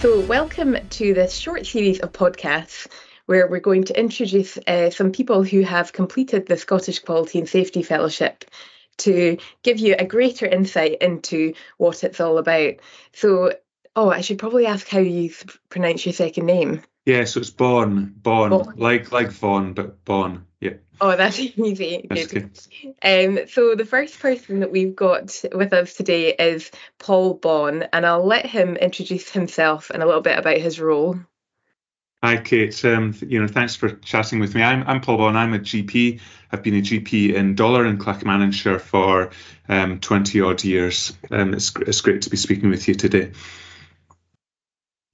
So, welcome to this short series of podcasts where we're going to introduce uh, some people who have completed the Scottish Quality and Safety Fellowship to give you a greater insight into what it's all about. So, oh, I should probably ask how you pronounce your second name. Yeah, so it's Bon, Bon, like like Vaughan, but Bon. Yeah. Oh, that's easy. That's good. Um, so the first person that we've got with us today is Paul Baughan, and I'll let him introduce himself and a little bit about his role. Hi, Kate. Um, you know, thanks for chatting with me. I'm, I'm Paul Baughan. I'm a GP. I've been a GP in Dollar and Clackmannanshire for um, 20 odd years. Um, it's, it's great to be speaking with you today.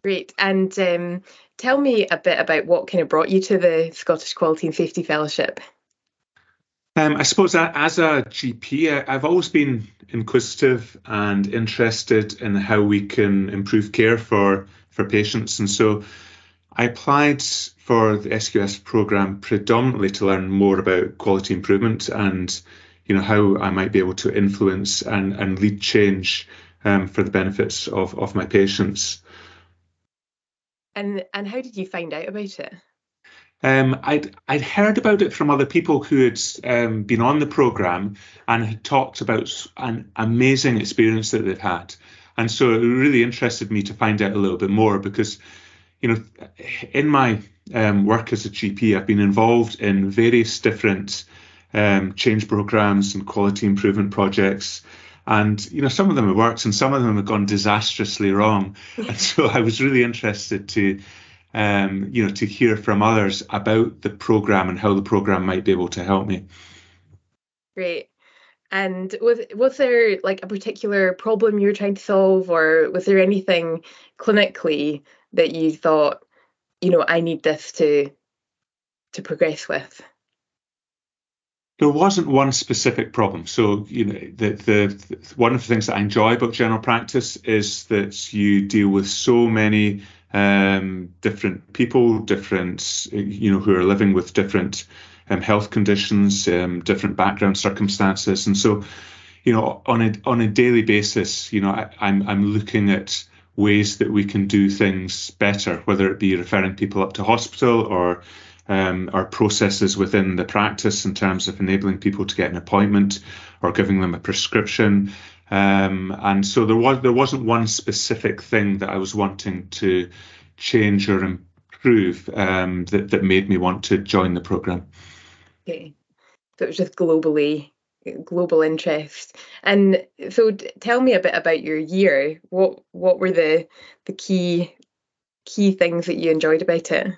Great. And um, tell me a bit about what kind of brought you to the Scottish Quality and Safety Fellowship. Um, I suppose as a GP, I've always been inquisitive and interested in how we can improve care for, for patients. And so I applied for the SQS program predominantly to learn more about quality improvement and you know how I might be able to influence and, and lead change um, for the benefits of, of my patients. And and how did you find out about it? Um, I'd I'd heard about it from other people who had um, been on the program and had talked about an amazing experience that they'd had, and so it really interested me to find out a little bit more because, you know, in my um, work as a GP, I've been involved in various different um, change programs and quality improvement projects and you know some of them have worked and some of them have gone disastrously wrong. And so i was really interested to um, you know to hear from others about the program and how the program might be able to help me. Great. And was was there like a particular problem you were trying to solve or was there anything clinically that you thought you know i need this to to progress with there wasn't one specific problem. So, you know, the, the, the, one of the things that I enjoy about general practice is that you deal with so many um, different people, different, you know, who are living with different um, health conditions, um, different background circumstances, and so, you know, on a on a daily basis, you know, I, I'm I'm looking at ways that we can do things better, whether it be referring people up to hospital or um, our processes within the practice in terms of enabling people to get an appointment or giving them a prescription. Um, and so there was there wasn't one specific thing that I was wanting to change or improve um, that that made me want to join the program. Okay, so it was just globally global interest. And so, tell me a bit about your year. What what were the the key key things that you enjoyed about it?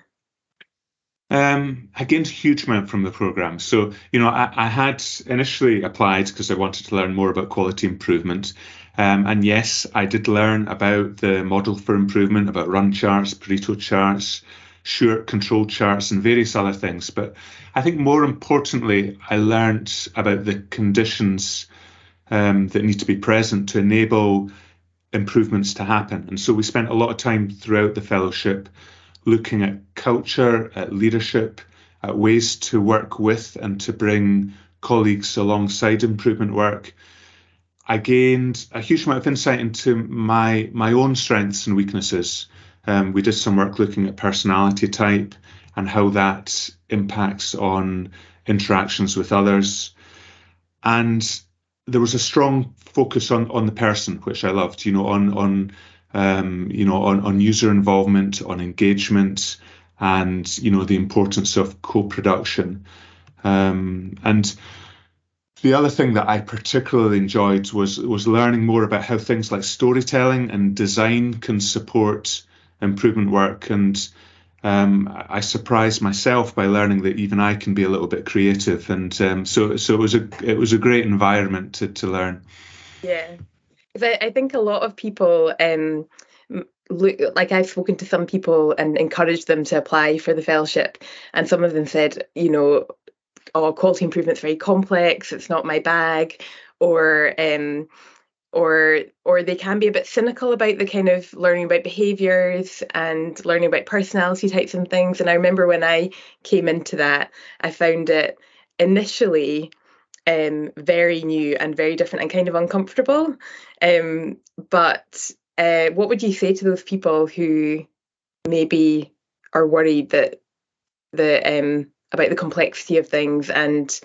Um, I gained a huge amount from the program. So, you know, I, I had initially applied because I wanted to learn more about quality improvement. Um, and yes, I did learn about the model for improvement, about run charts, Pareto charts, Shewhart control charts, and various other things. But I think more importantly, I learned about the conditions um, that need to be present to enable improvements to happen. And so we spent a lot of time throughout the fellowship looking at culture, at leadership, at ways to work with and to bring colleagues alongside improvement work. I gained a huge amount of insight into my my own strengths and weaknesses. Um, we did some work looking at personality type and how that impacts on interactions with others. And there was a strong focus on on the person, which I loved. You know, on on um, you know, on, on user involvement, on engagement, and you know the importance of co-production. Um, and the other thing that I particularly enjoyed was was learning more about how things like storytelling and design can support improvement work. And um, I surprised myself by learning that even I can be a little bit creative. And um, so so it was a it was a great environment to to learn. Yeah, I, I think a lot of people um look like I've spoken to some people and encouraged them to apply for the fellowship, and some of them said, you know, oh, quality improvement's very complex, it's not my bag, or um, or or they can be a bit cynical about the kind of learning about behaviors and learning about personality types and things. And I remember when I came into that, I found it initially um, very new and very different and kind of uncomfortable. Um, but uh, what would you say to those people who maybe are worried that the um, about the complexity of things and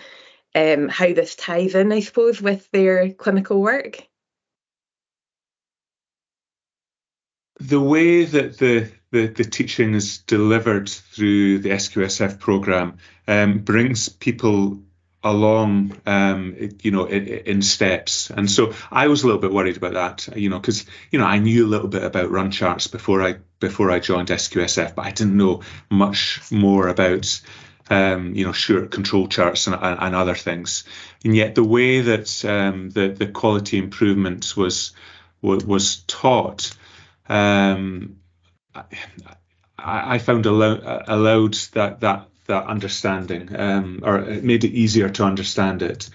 um, how this ties in, I suppose, with their clinical work? The way that the the, the teaching is delivered through the SQSF program um, brings people along, um, you know, in, in, steps. And so I was a little bit worried about that, you know, because you know I knew a little bit about run charts before I before I joined SQSF, but I didn't know much more about. Um, you know, Shewhart, control charts and, and, other things, and yet the way that um, the the quality improvements was was, was taught, um, I, I, found allow, allowed that that that understanding, um, or it made it easier to understand it.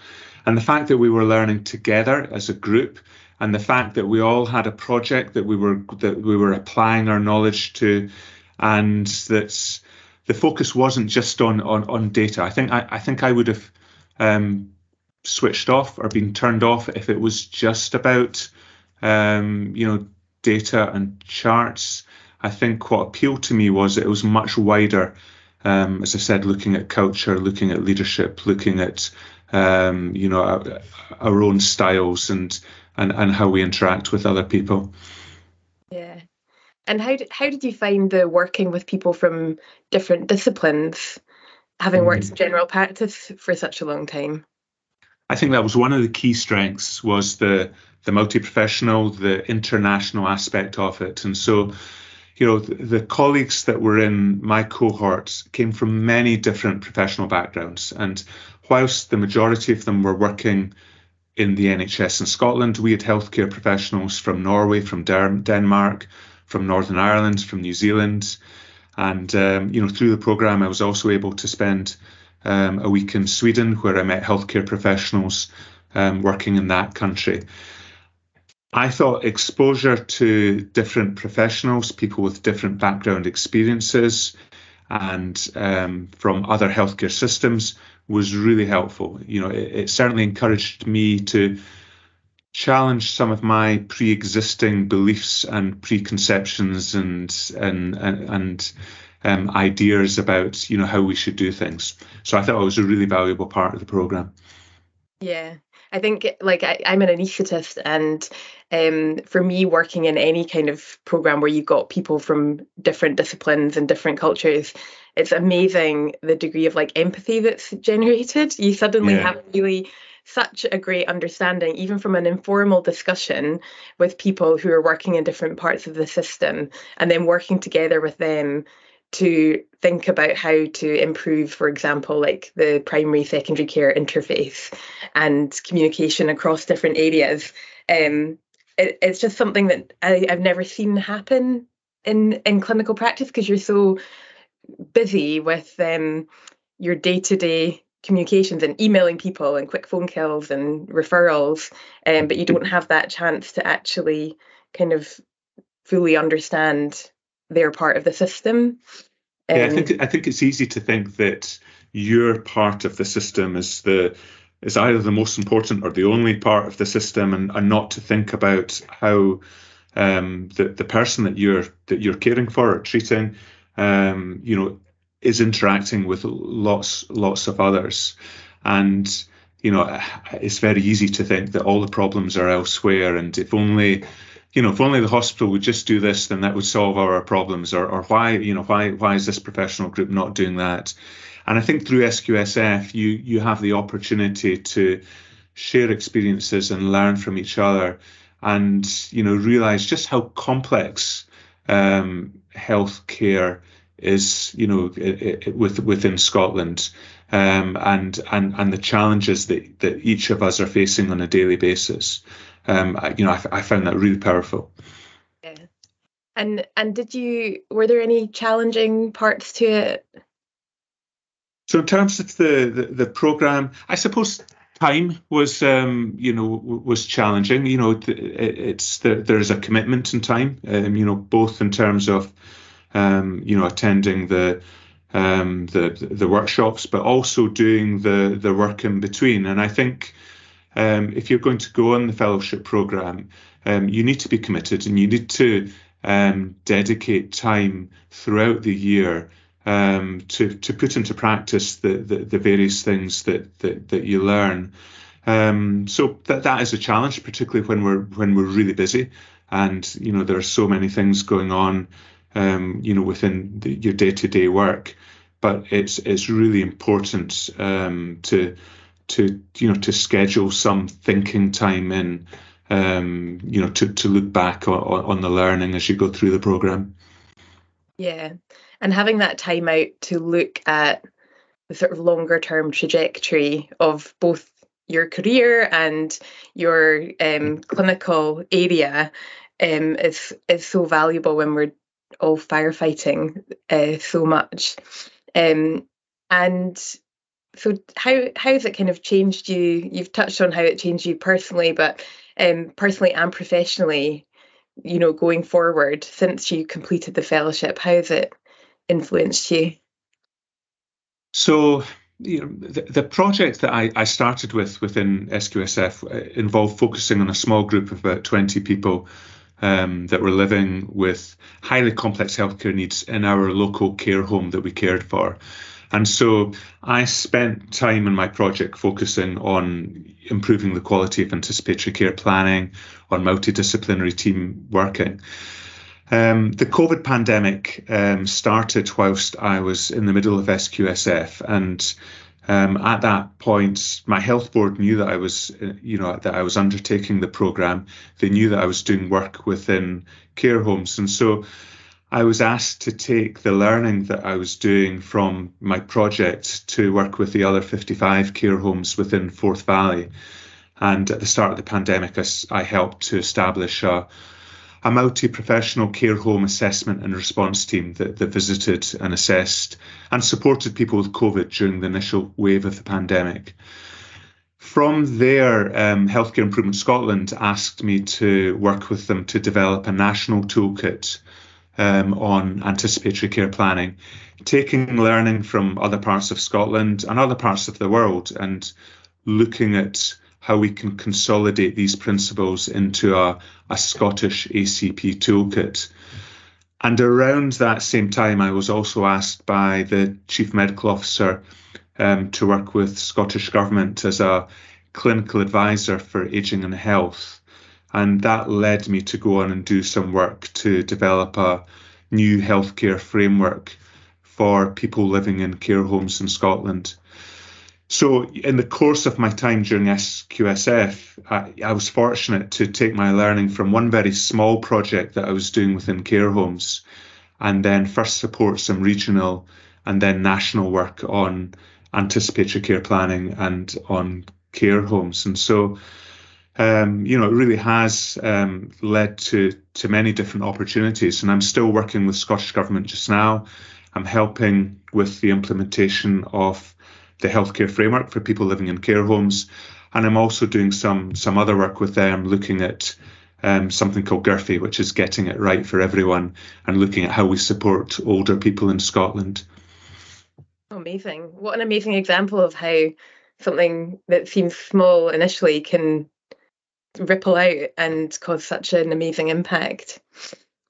And the fact that we were learning together as a group, and the fact that we all had a project that we were that we were applying our knowledge to, and that the focus wasn't just on on, on data. I think I, I think I would have um, switched off or been turned off if it was just about um, you know data and charts. I think what appealed to me was it was much wider um, as I said, looking at culture, looking at leadership, looking at um, you know our, our, own styles and, and and how we interact with other people. Yeah, and how did, how did you find the working with people from different disciplines, having worked mm. in general practice for such a long time? I think that was one of the key strengths was the the multi-professional, the international aspect of it, and so you know, the, the, colleagues that were in my cohorts came from many different professional backgrounds. And whilst the majority of them were working in the NHS in Scotland, we had healthcare professionals from Norway, from Denmark, from Northern Ireland, from New Zealand. And, um, you know, through the program, I was also able to spend um, a week in Sweden where I met healthcare professionals um, working in that country. I thought exposure to different professionals, people with different background experiences, and um, from other healthcare systems was really helpful. You know, it, it, certainly encouraged me to challenge some of my pre-existing beliefs and preconceptions and and and, and um, ideas about you know how we should do things. So I thought it was a really valuable part of the program. Yeah, I think like I, am an anaesthetist, and um, for me, working in any kind of program where you've got people from different disciplines and different cultures, it's amazing the degree of like empathy that's generated. You suddenly yeah. have really such a great understanding, even from an informal discussion with people who are working in different parts of the system, and then working together with them to think about how to improve, for example, like the primary secondary care interface and communication across different areas. Um, it, it's just something that I, have never seen happen in in clinical practice because you're so busy with um, your day to day communications and emailing people and quick phone calls and referrals, um, but you don't have that chance to actually kind of fully understand they're part of the system. Um, yeah, I think I think it's easy to think that your part of the system is the is either the most important or the only part of the system, and, and not to think about how um, the the person that you're that you're caring for or treating, um, you know, is interacting with lots lots of others, and you know, it's very easy to think that all the problems are elsewhere, and if only you know, if only the hospital would just do this, then that would solve our problems. Or, or why, you know, why why is this professional group not doing that? And I think through SQSF, you you have the opportunity to share experiences and learn from each other, and you know, realize just how complex um, healthcare is, you know, it, it, with, within Scotland, um, and and and the challenges that that each of us are facing on a daily basis um, I, you know, I, I found that really powerful. Yeah. And and did you were there any challenging parts to it? So in terms of the the, the program, I suppose time was um, you know was challenging. You know, it's the, there's a commitment in time. Um, you know, both in terms of um, you know attending the um, the the workshops, but also doing the the work in between. And I think um, if you're going to go on the fellowship program, um, you need to be committed and you need to um, dedicate time throughout the year um, to to put into practice the the, the various things that, that that you learn. Um, so that that is a challenge, particularly when we're when we're really busy, and you know there are so many things going on, um, you know, within the, your day to day work. But it's it's really important um, to to you know to schedule some thinking time in, um, you know, to to look back on, on the learning as you go through the program. Yeah, and having that time out to look at the sort of longer term trajectory of both your career and your um, clinical area um, is is so valuable when we're all firefighting uh, so much. Um, and so how has it kind of changed you? You've touched on how it changed you personally, but um, personally and professionally, you know, going forward since you completed the fellowship, how has it influenced you? So, you know, the, the project that I, I started with within SQSF uh, involved focusing on a small group of about 20 people um, that were living with highly complex healthcare needs in our local care home that we cared for. And so I spent time in my project focusing on improving the quality of anticipatory care planning, on multidisciplinary team working. Um, the COVID pandemic um, started whilst I was in the middle of SQSF, and um, at that point, my health board knew that I was, you know, that I was undertaking the program. They knew that I was doing work within care homes, and so I was asked to take the learning that I was doing from my project to work with the other 55 care homes within Forth Valley. And at the start of the pandemic, I, I helped to establish a a multi-professional care home assessment and response team that, that visited and assessed and supported people with COVID during the initial wave of the pandemic. From there, um, Healthcare Improvement Scotland asked me to work with them to develop a national toolkit um, on anticipatory care planning, taking learning from other parts of Scotland and other parts of the world and looking at how we can consolidate these principles into a, a Scottish ACP toolkit. And around that same time, I was also asked by the Chief Medical Officer um, to work with Scottish Government as a clinical advisor for ageing and health. And that led me to go on and do some work to develop a new healthcare framework for people living in care homes in Scotland. So, in the course of my time during SQSF, I, I, was fortunate to take my learning from one very small project that I was doing within care homes and then first support some regional and then national work on anticipatory care planning and on care homes. And so, um, you know, it really has um, led to, to many different opportunities. And I'm still working with Scottish Government just now. I'm helping with the implementation of the healthcare framework for people living in care homes. And I'm also doing some some other work with them, looking at um, something called GIRFE, which is getting it right for everyone, and looking at how we support older people in Scotland. Amazing! What an amazing example of how something that seems small initially can ripple out and cause such an amazing impact.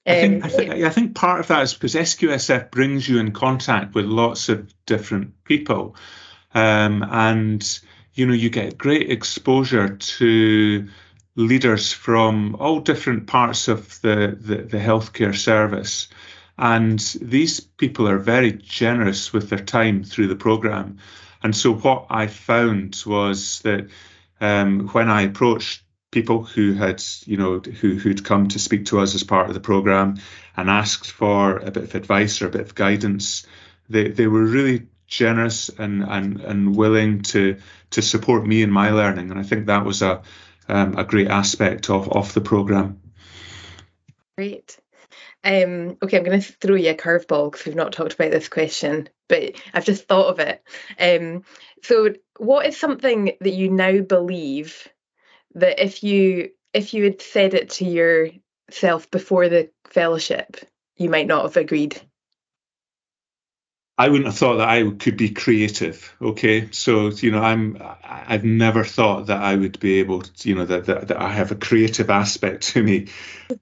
I think, I, um, think, I think part of that is because SQSF brings you in contact with lots of different people. Um, and you know you get great exposure to leaders from all different parts of the, the, the healthcare service. And these people are very generous with their time through the program. And so what I found was that um, when I approached people who had, you know, who who'd come to speak to us as part of the program and asked for a bit of advice or a bit of guidance, they, they were really generous and, and, and willing to to support me in my learning. And I think that was a um, a great aspect of, of the program. Great. Um, okay, I'm going to throw you a curveball because we've not talked about this question, but I've just thought of it. Um, so, what is something that you now believe that if you if you had said it to yourself before the fellowship, you might not have agreed? I wouldn't have thought that I could be creative. Okay, so you know, I'm I've never thought that I would be able to, you know, that, that, that I have a creative aspect to me.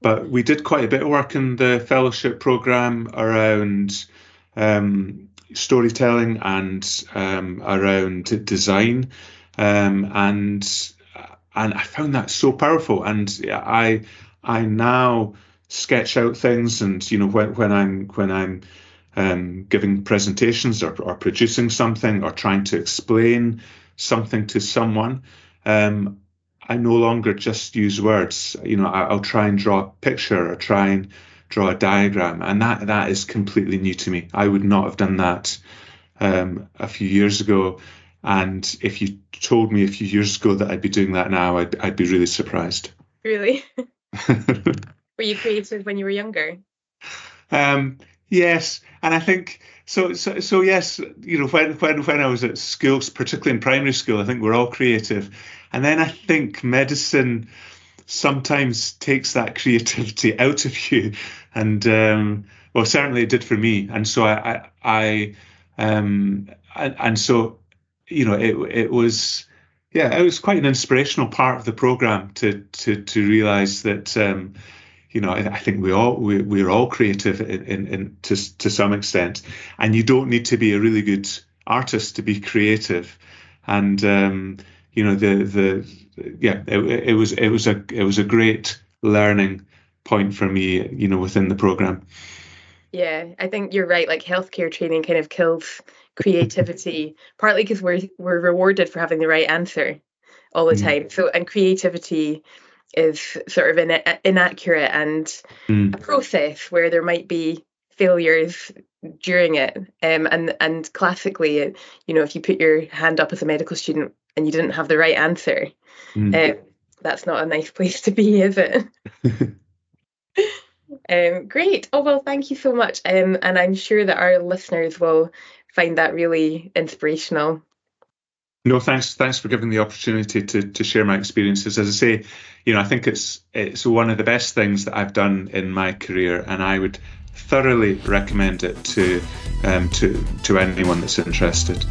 But we did quite a bit of work in the fellowship program around um, storytelling and um, around design, um, and and I found that so powerful. And I I now sketch out things, and you know, when when I'm when I'm um, giving presentations or, or, producing something or trying to explain something to someone, um, I no longer just use words. You know, I, will try and draw a picture or try and draw a diagram, and that that is completely new to me. I would not have done that um, a few years ago. And if you told me a few years ago that I'd be doing that now, I'd, I'd be really surprised. Really? were you creative when you were younger? Um, Yes, and I think so. So, so yes, you know, when when when I was at school, particularly in primary school, I think we're all creative, and then I think medicine sometimes takes that creativity out of you, and um, well, certainly it did for me, and so I, I, I um, and, and so you know, it it was yeah, it was quite an inspirational part of the program to to to realize that. Um, you know, I, think we all we, we're all creative in, in, in, to to some extent, and you don't need to be a really good artist to be creative. And um, you know, the the yeah, it, it was it was a it was a great learning point for me, you know, within the program. Yeah, I think you're right. Like healthcare training kind of kills creativity, partly because we're we're rewarded for having the right answer all the mm. time. So and creativity is sort of in, inaccurate and mm. a process where there might be failures during it um, and and classically you know if you put your hand up as a medical student and you didn't have the right answer mm. um, that's not a nice place to be is it um, great oh well thank you so much um, and i'm sure that our listeners will find that really inspirational no, thanks. Thanks for giving the opportunity to to share my experiences. As I say, you know, I think it's it's one of the best things that I've done in my career, and I would thoroughly recommend it to um, to to anyone that's interested.